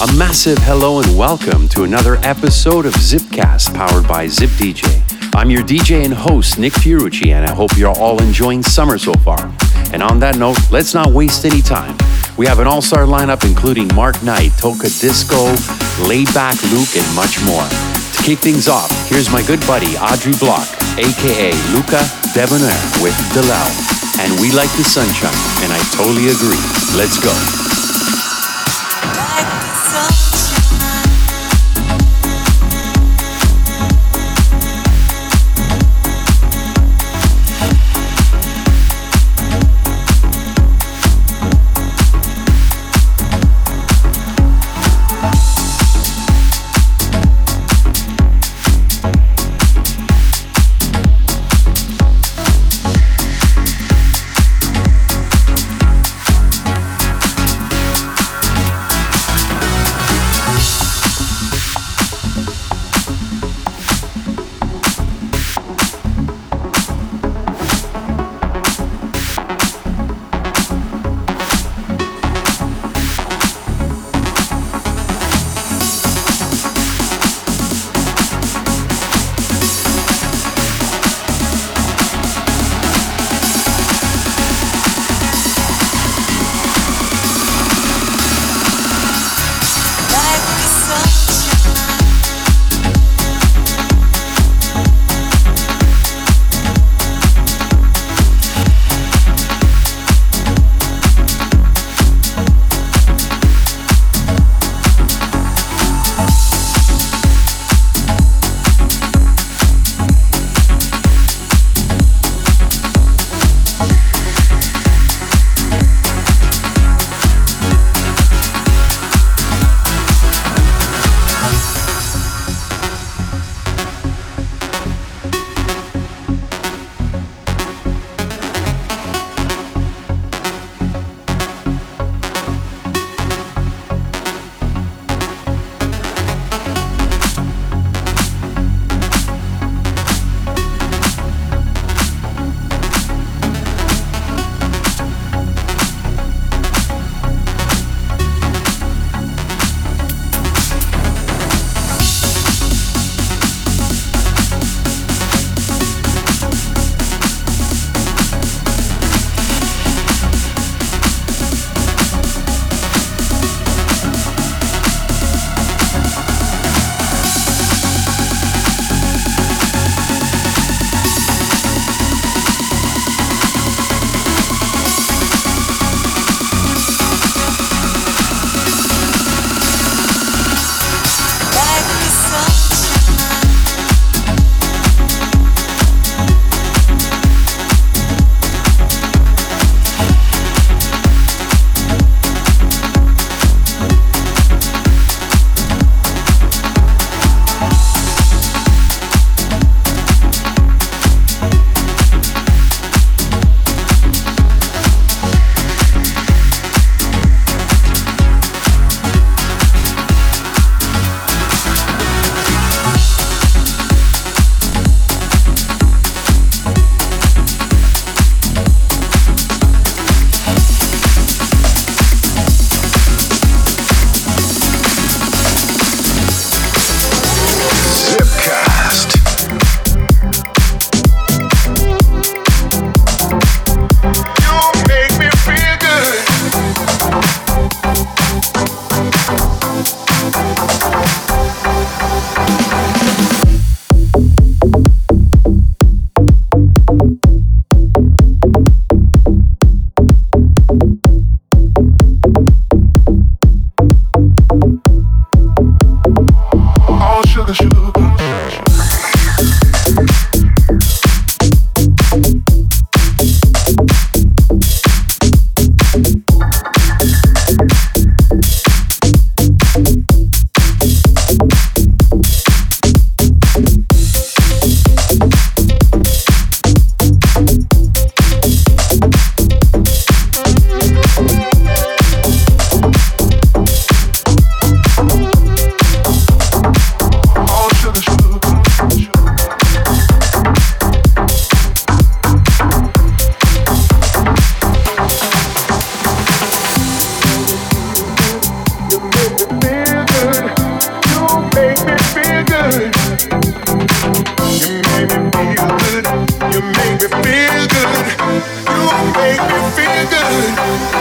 A massive hello and welcome to another episode of Zipcast powered by ZipDJ. I'm your DJ and host, Nick Fiorucci, and I hope you're all enjoying summer so far. And on that note, let's not waste any time. We have an all star lineup including Mark Knight, Tocadisco, Laidback Luke, and much more. To kick things off, here's my good buddy Audrey Block, aka Luca Debonaire with Delau. And we like the sunshine, and I totally agree. Let's go. Now, good.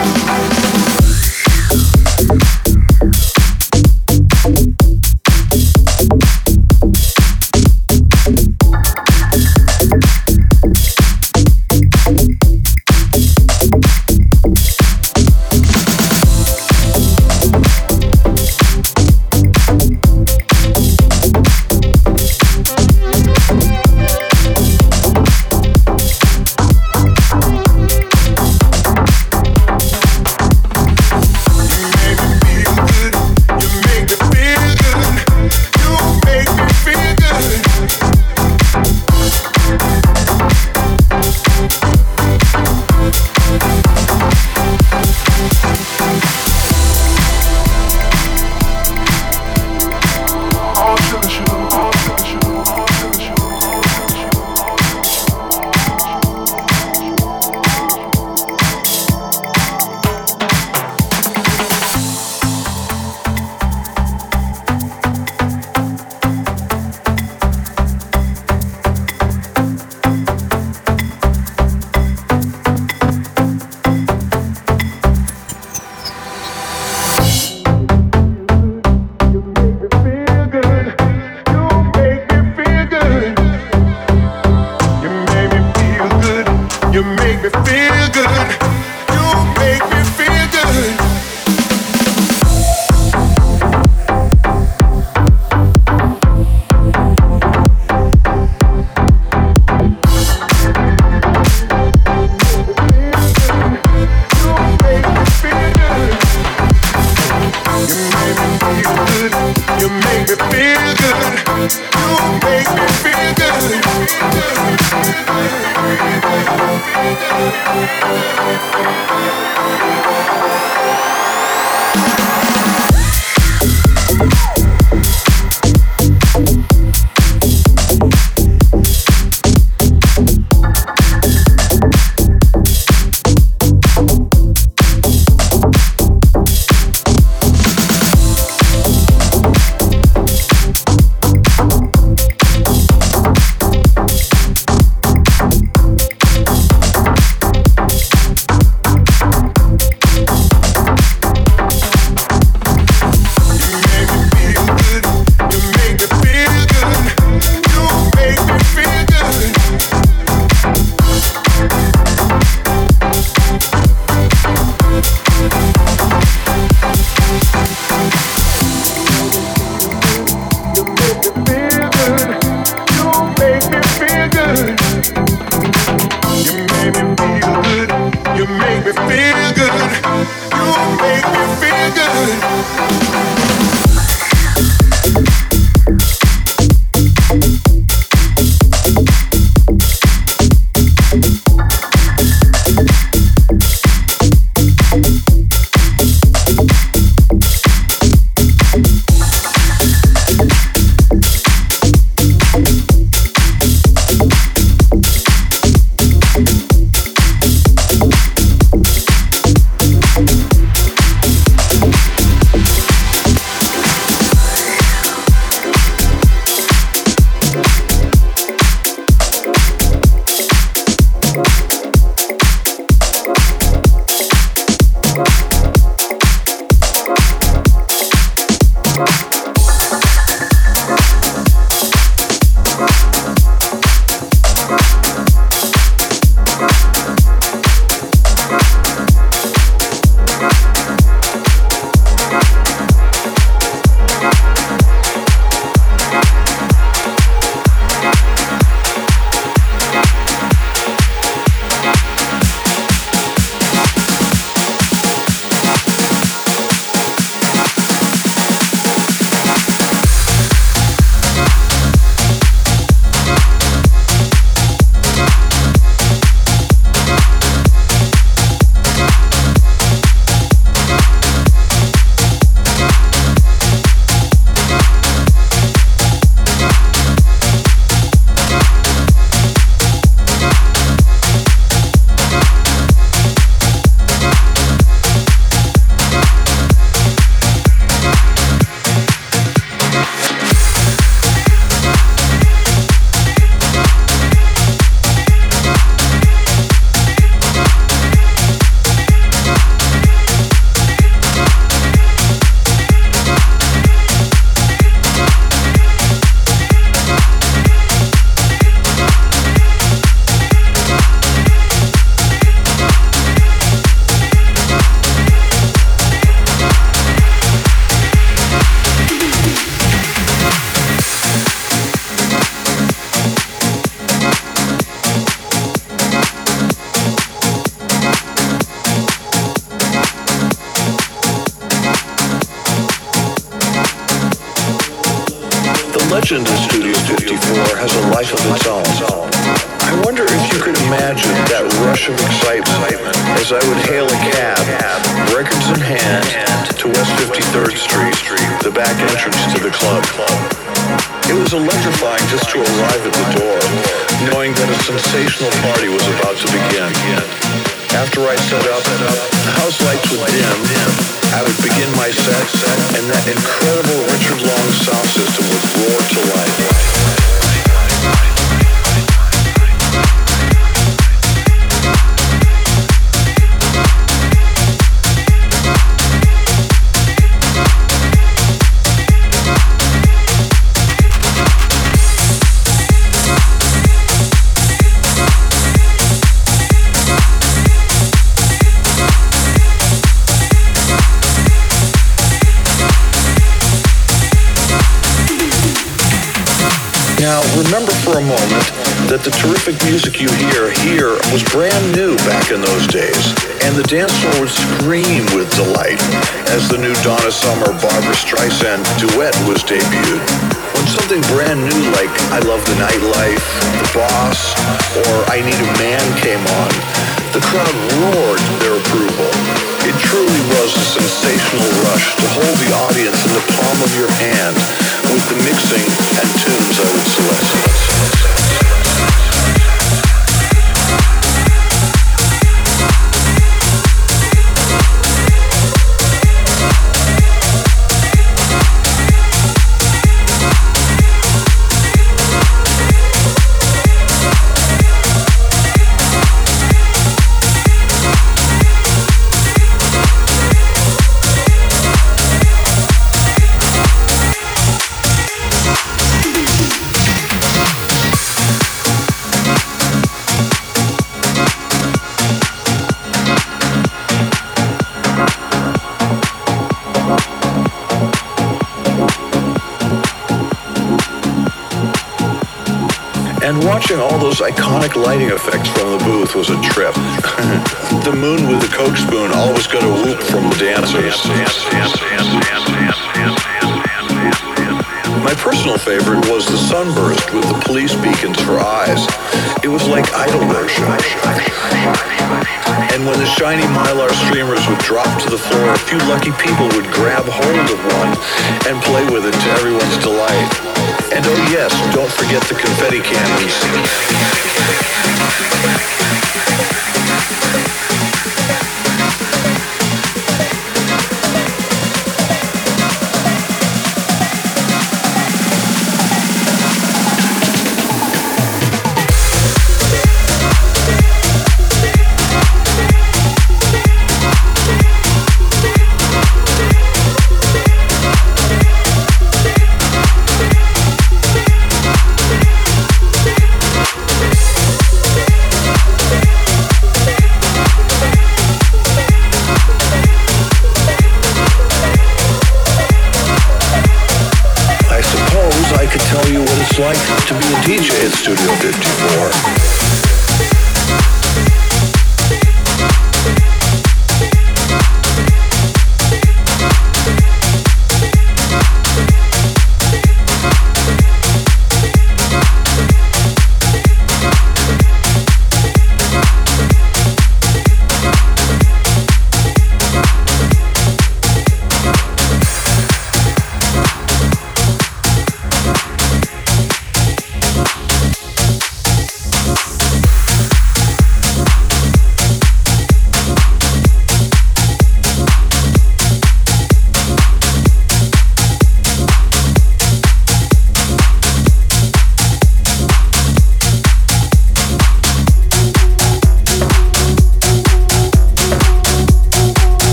legend of Studio 54 has a life of its own. I wonder if you could imagine that rush of excitement as I would hail a cab, records in hand, to West 53rd Street, the back entrance to the club. It was electrifying just to arrive at the door, knowing that a sensational party was about to begin. After I set up, the house lights would dim. I would begin my set, and that incredible Richard Long sound system would roar to life. Moment that the terrific music you hear here was brand new back in those days, and the dance floor would scream with delight as the new Donna Summer Barbra Streisand duet was debuted. When something brand new like I Love the Nightlife, The Boss, or I Need a Man came on, the crowd roared their approval. It truly was a sensational rush to hold the audience in the palm of your hand the mixing and tunes I would select. Watching all those iconic lighting effects from the booth was a trip. the moon with the Coke spoon always got a whoop from the dancers. My personal favorite was the sunburst with the police beacons for eyes. It was like idol worship. And when the shiny mylar streamers would drop to the floor, a few lucky people would grab hold of one and play with it to everyone's delight. And oh yes, don't forget the confetti cannons.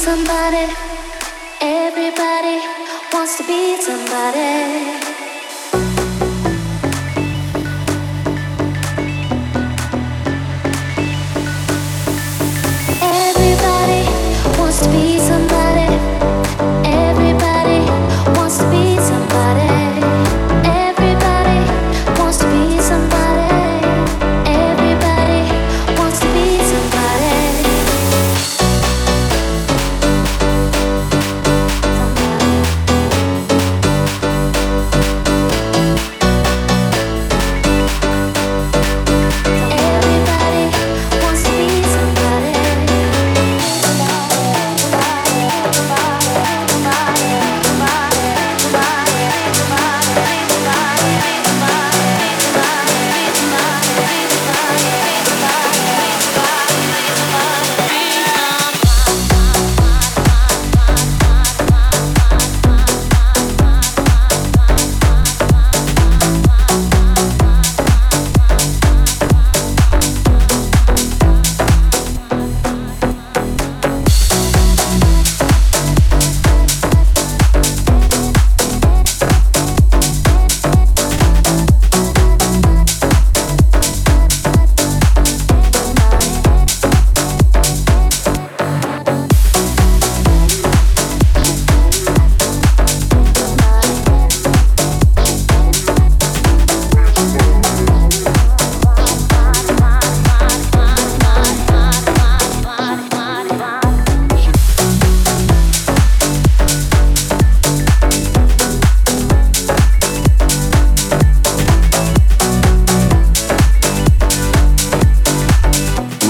Somebody. Everybody wants to be somebody.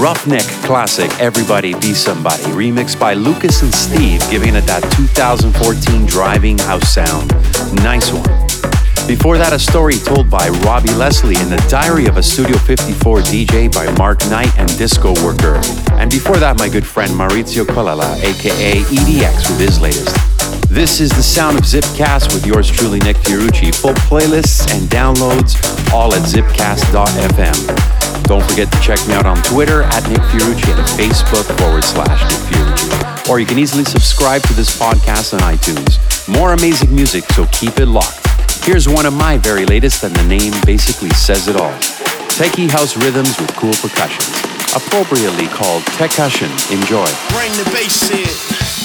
Ruffneck classic Everybody Be Somebody, remixed by Lucas and Steve, giving it that 2014 driving house sound. Nice one. Before that, a story told by Robbie Leslie in the Diary of a Studio 54 DJ by Mark Knight and Disco Worker. And before that, my good friend Maurizio Colella, aka EDX, with his latest. This is the sound of Zipcast with yours truly, Nick Fiorucci. Full playlists and downloads, all at zipcast.fm. Don't forget to check me out on Twitter at Nick Fiorucci and Facebook forward slash Nick Fiorucci. Or you can easily subscribe to this podcast on iTunes. More amazing music, so keep it locked. Here's one of my very latest, and the name basically says it all. Techie house rhythms with cool percussions, appropriately called Techcussion. Enjoy. Bring the bass in.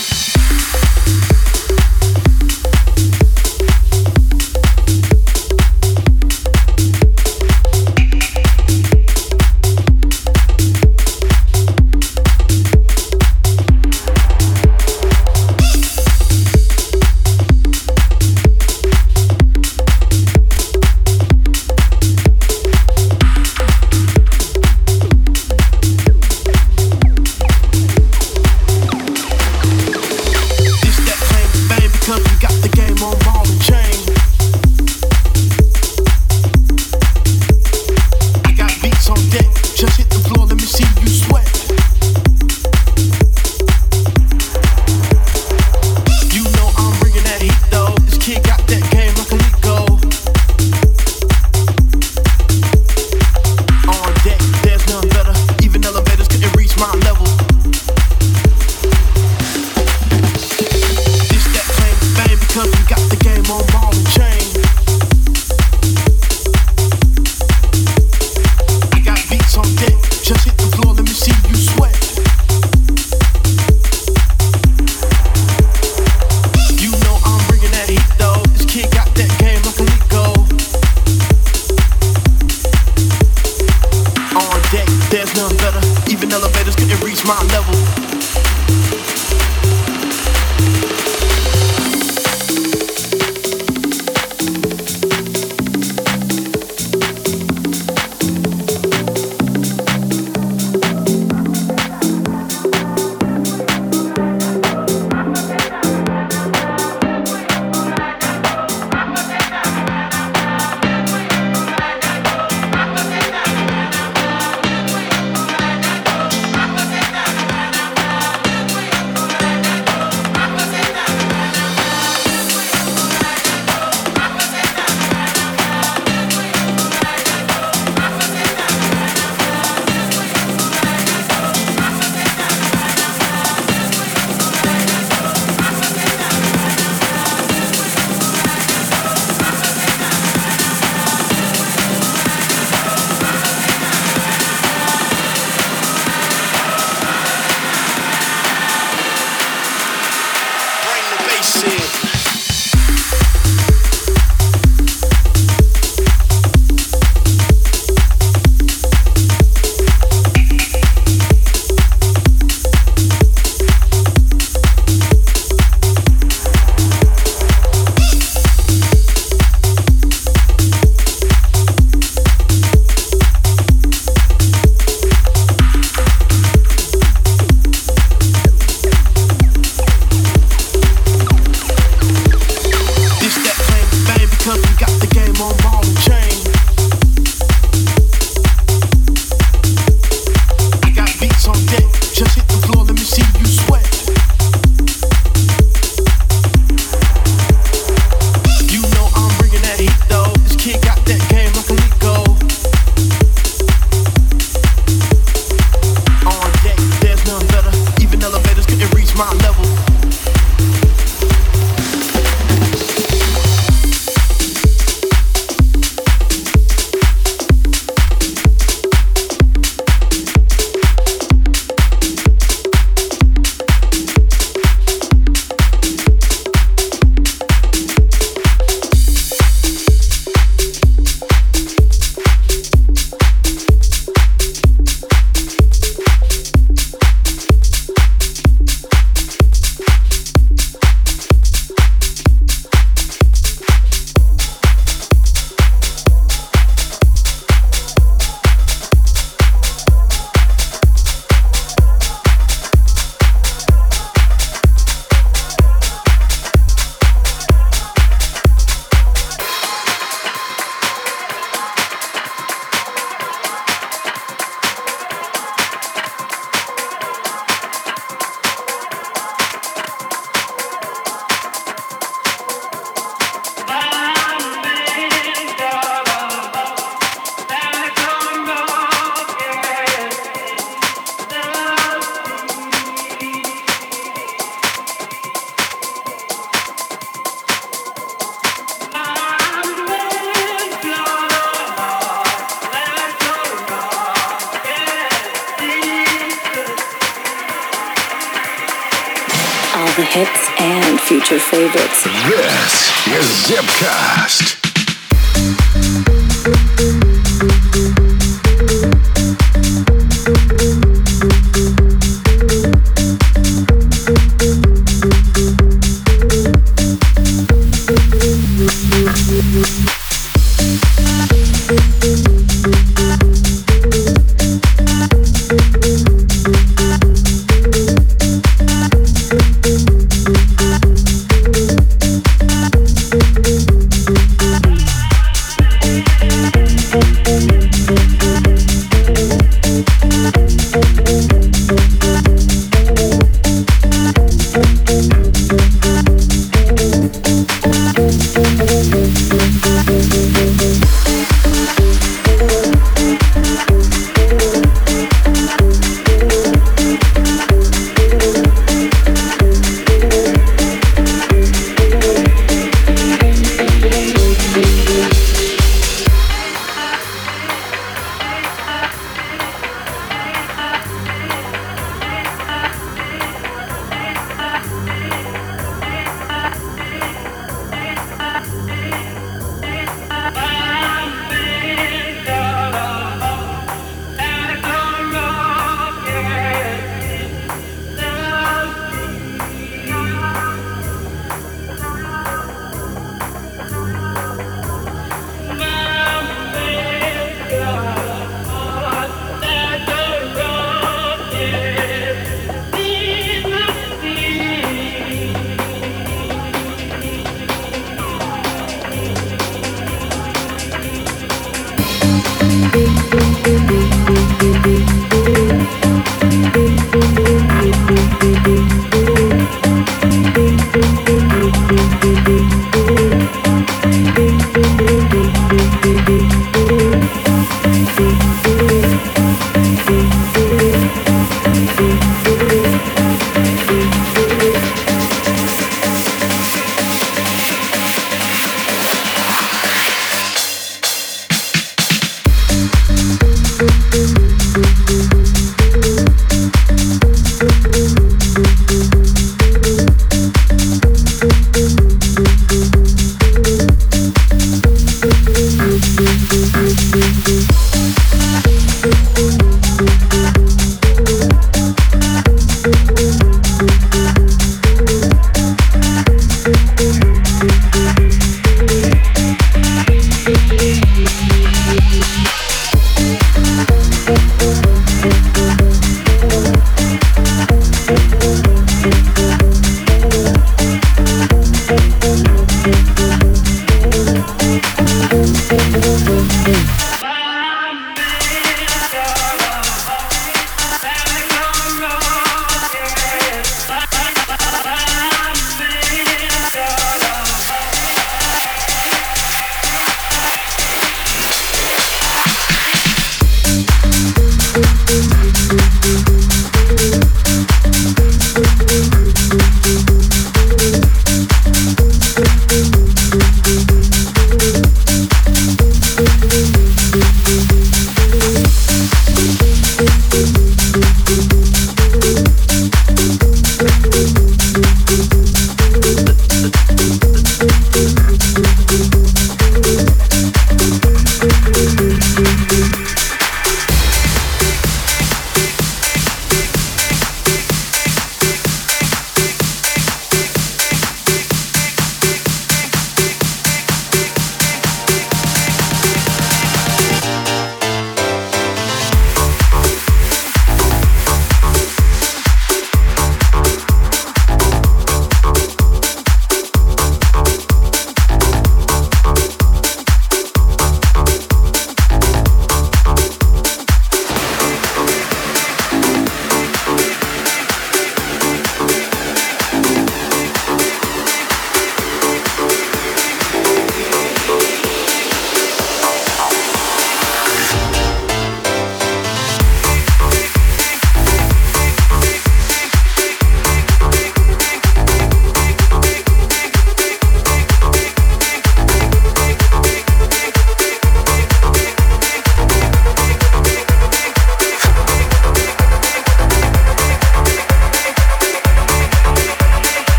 Future favorites. This is Zipcast.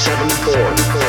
Seventy-four.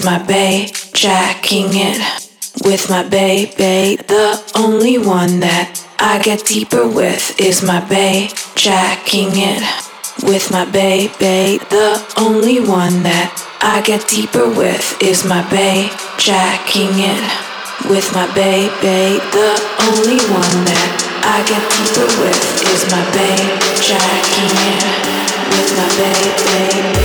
With my bae, jacking it with my bae, bae. The only one that I get deeper with is my bae, jacking it with my bae, bae. The only one that I get deeper with is my bae, jacking it with my baby. The only one that I get deeper with is my babe. Jacking in with my baby.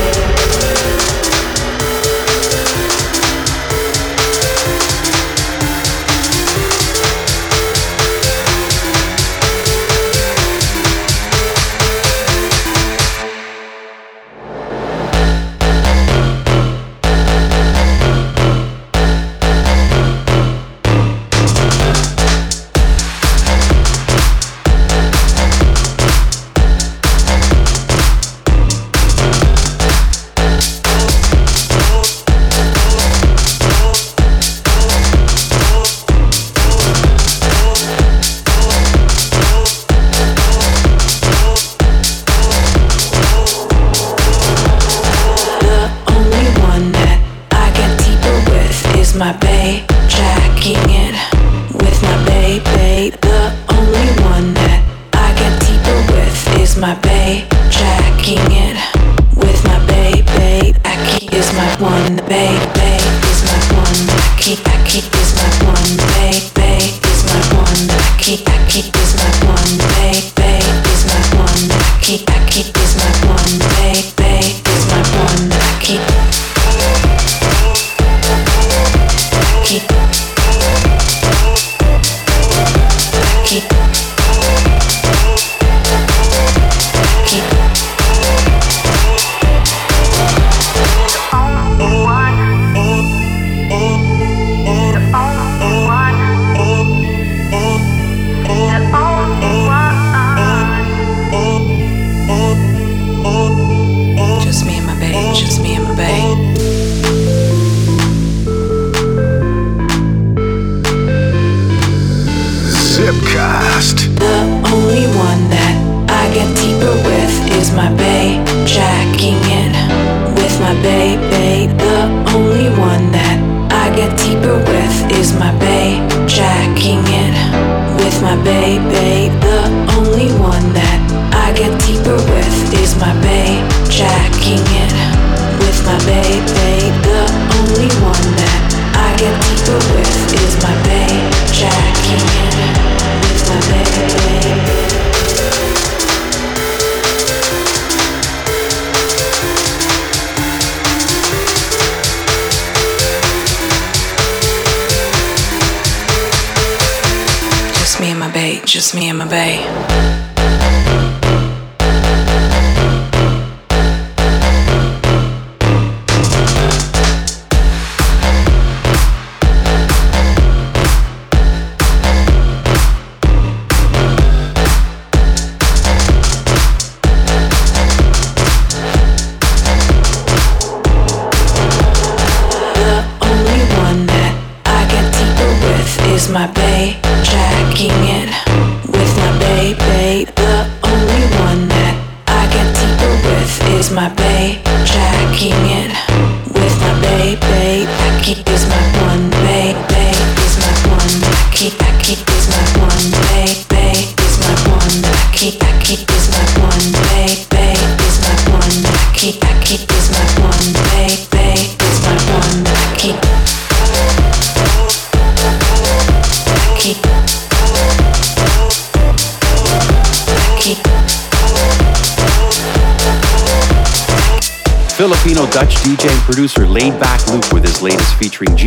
Filipino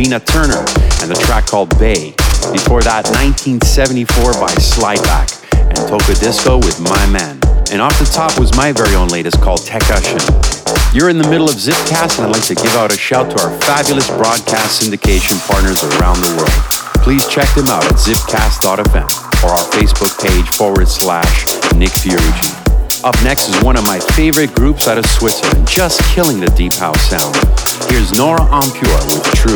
Gina Turner and the track called Bay. Before that, 1974 by Slideback and Tocadisco with My Man. And off the top was my very own latest called Tekashin. You're in the middle of Zipcast, and I'd like to give out a shout to our fabulous broadcast syndication partners around the world. Please check them out at zipcast.fm or our Facebook page forward slash Nick Fiorucci. Up next is one of my favorite groups out of Switzerland, just killing the deep house sound. Here's Nora En Pure with True.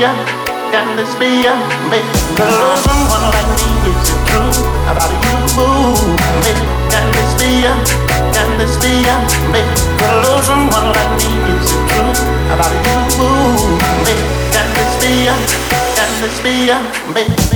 can this be a, girl? Someone like me is it true about you? Can this be a, can this be like me is about you? Can this be can this be a?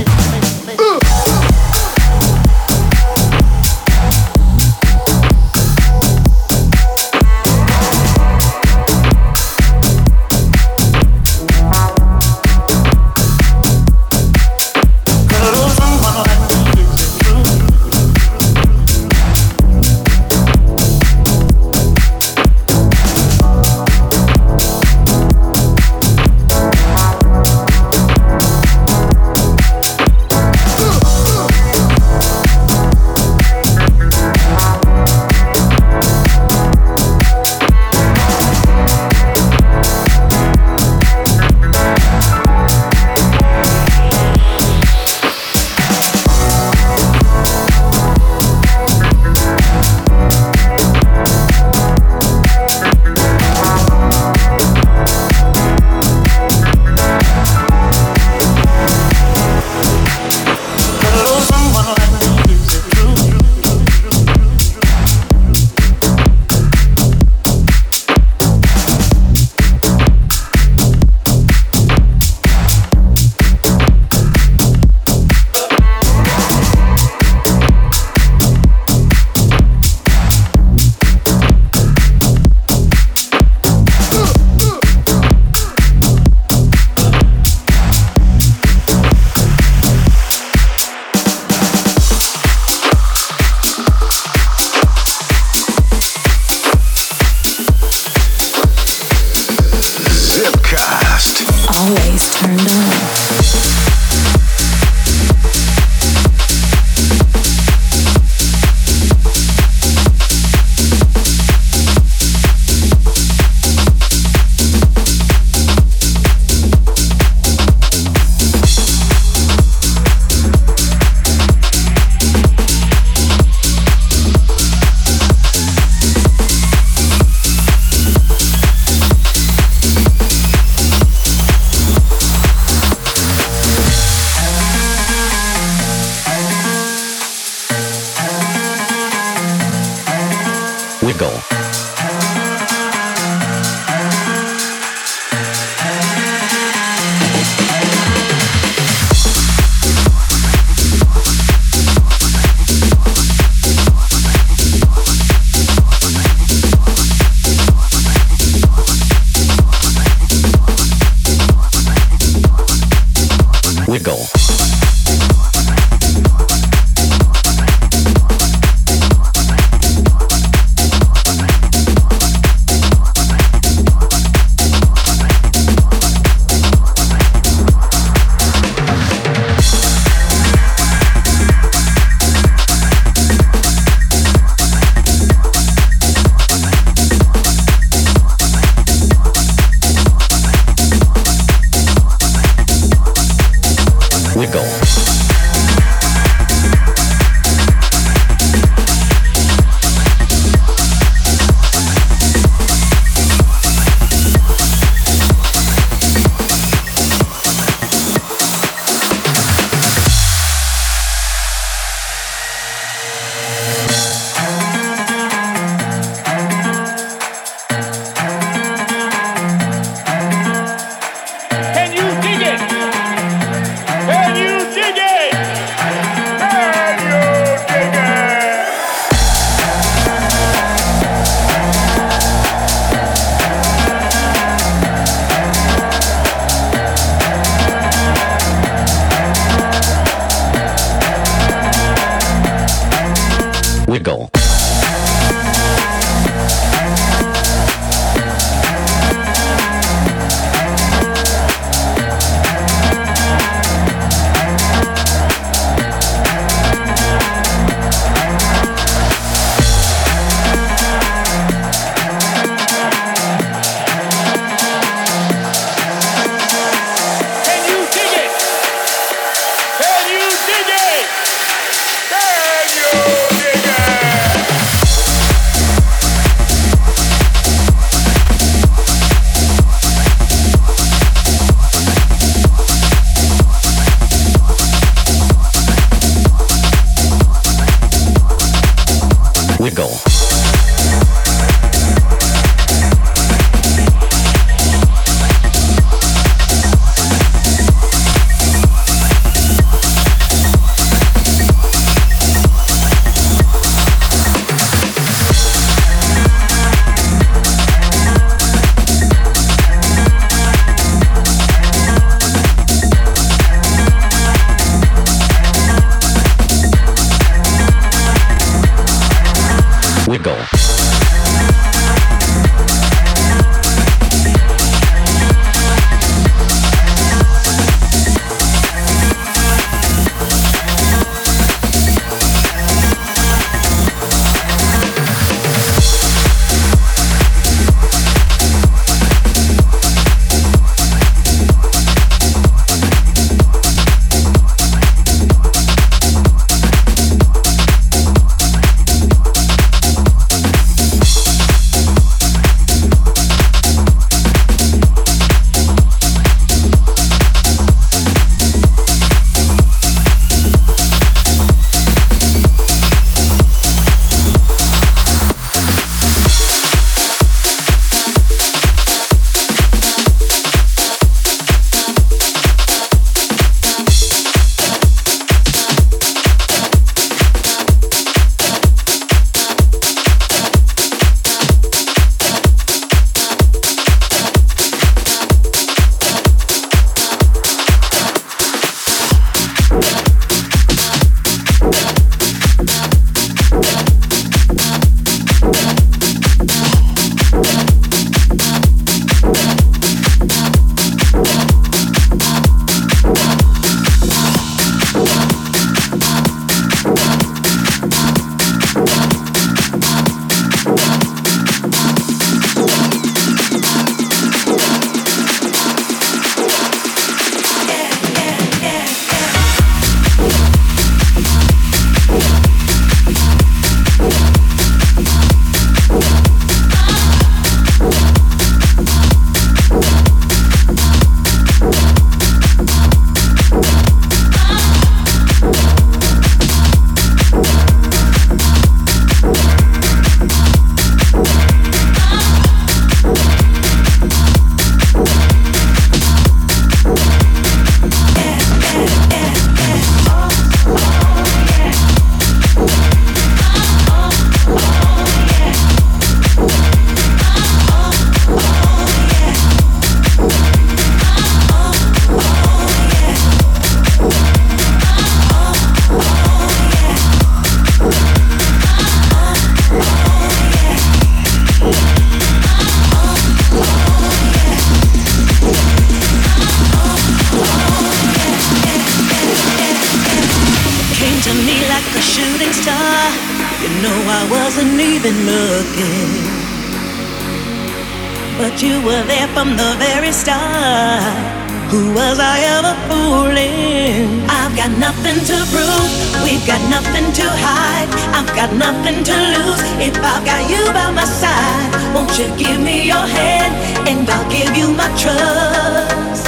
Got nothing to lose if I've got you by my side. Won't you give me your hand and I'll give you my trust?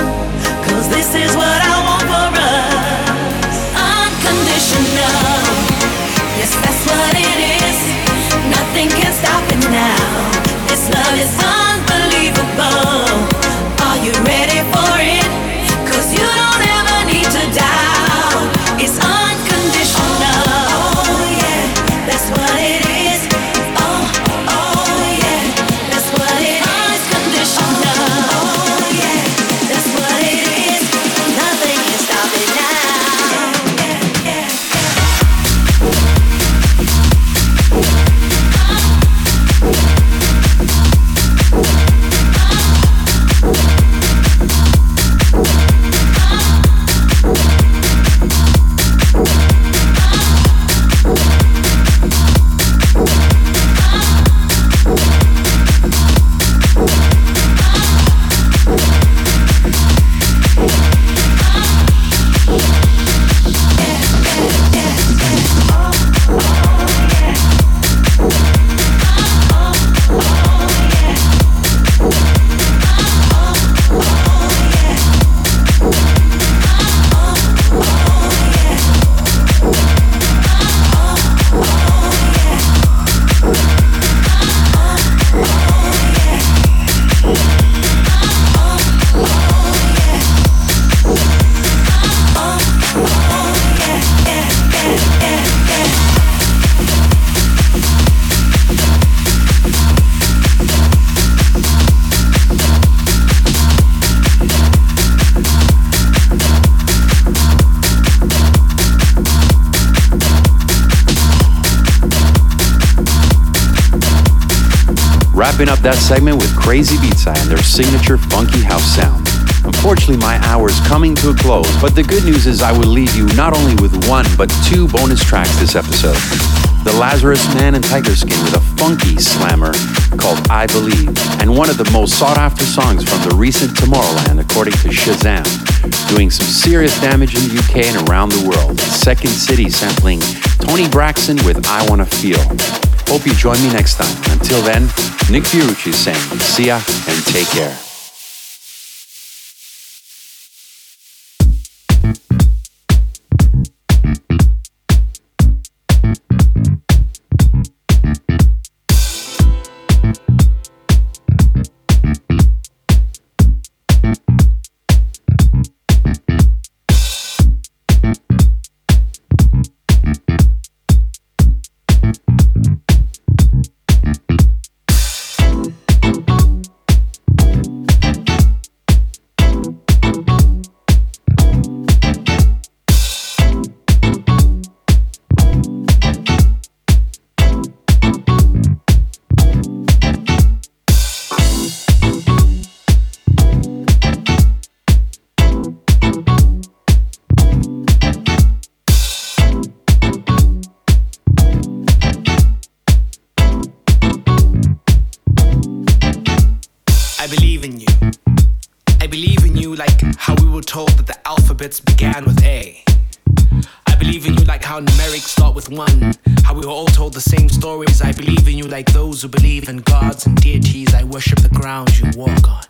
Cause this is what I want for us. Unconditional. Yes, that's what it is. Nothing can stop it now. This love is unbelievable. Are you ready Wrapping up that segment with Crazy Beats and their signature funky house sound. Unfortunately, my hour is coming to a close, but the good news is I will leave you not only with one, but two bonus tracks this episode. The Lazarus Man and Tigerskin with a funky slammer called I Believe, and one of the most sought after songs from the recent Tomorrowland, according to Shazam, doing some serious damage in the UK and around the world. Second City sampling Toni Braxton with I Wanna Feel. Hope you join me next time. Until then, Nick Fiorucci saying, see ya and take care. Alphabets began with A. I believe in you like how numerics start with one. How we were all told the same stories. I believe in you like those who believe in gods and deities. I worship the ground you walk on.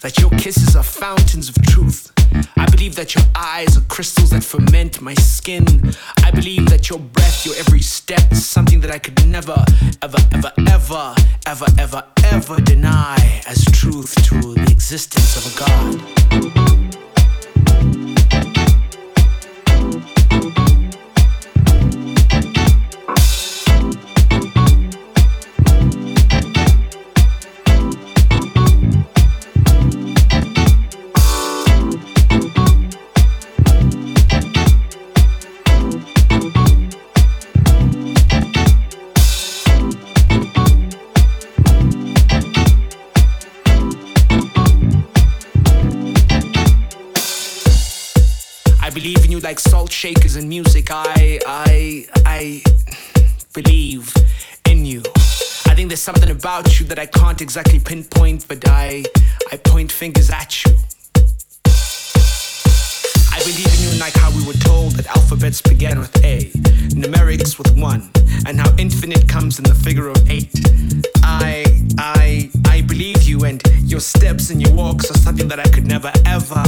That your kisses are fountains of truth. I believe that your eyes are crystals that ferment my skin. I believe that your breath, your every step is something that I could never, ever, ever, ever, ever, ever, ever deny as truth to the existence of a God. You like salt shakers and music. I, I, I believe in you. I think there's something about you that I can't exactly pinpoint, but I, I point fingers at you. I believe in you like how we were told that alphabets began with A, numerics with one, and how infinite comes in the figure of eight. I, I, I believe you, and your steps and your walks are something that I could never, ever,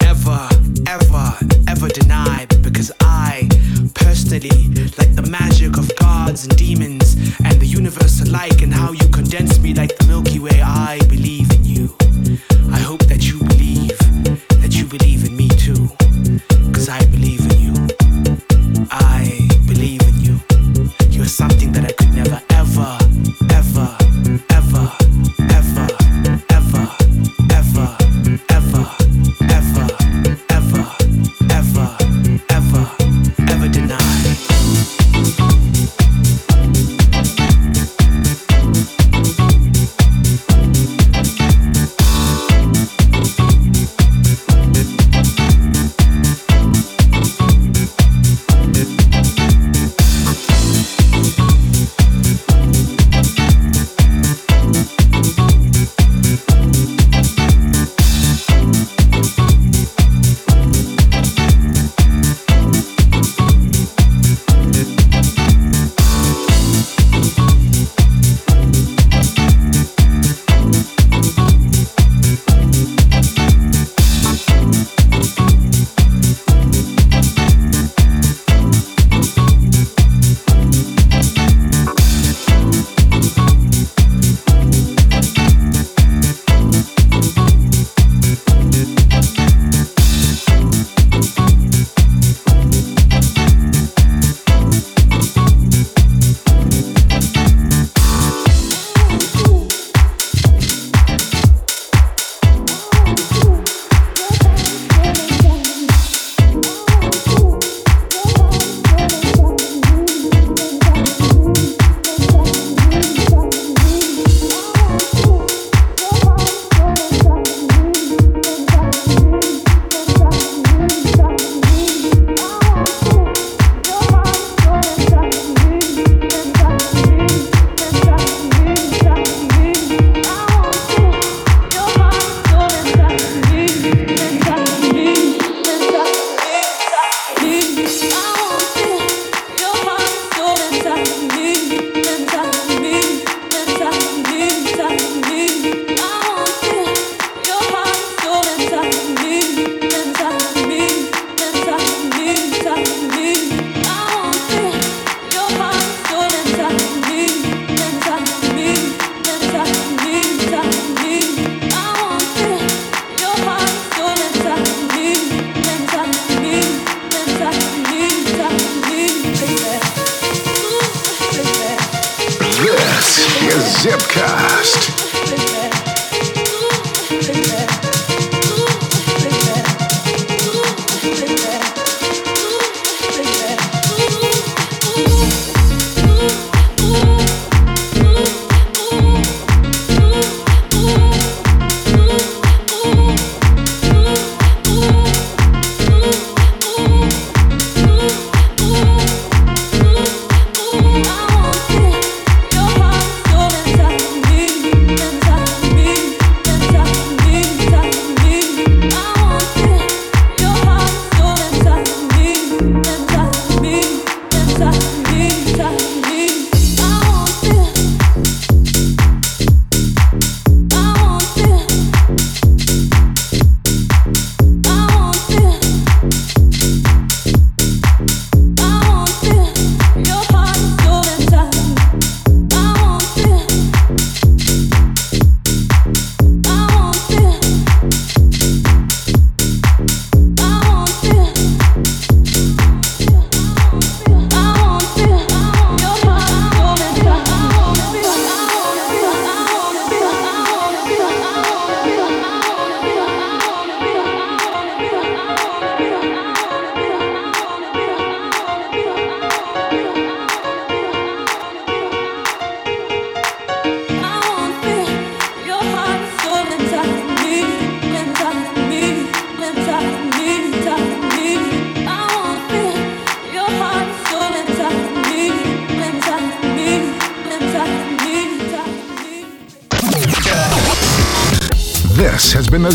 ever, ever, ever deny. Because I, personally, like the magic of gods and demons and the universe alike, and how you condense me like the Milky Way, I believe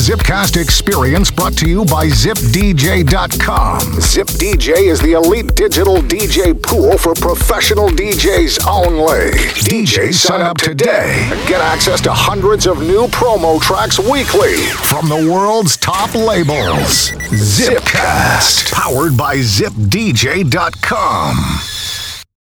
Zipcast experience brought to you by ZipDJ.com. ZipDJ is the elite digital DJ pool for professional DJs only. DJs sign up today and get access to hundreds of new promo tracks weekly from the world's top labels. Zipcast, powered by ZipDJ.com.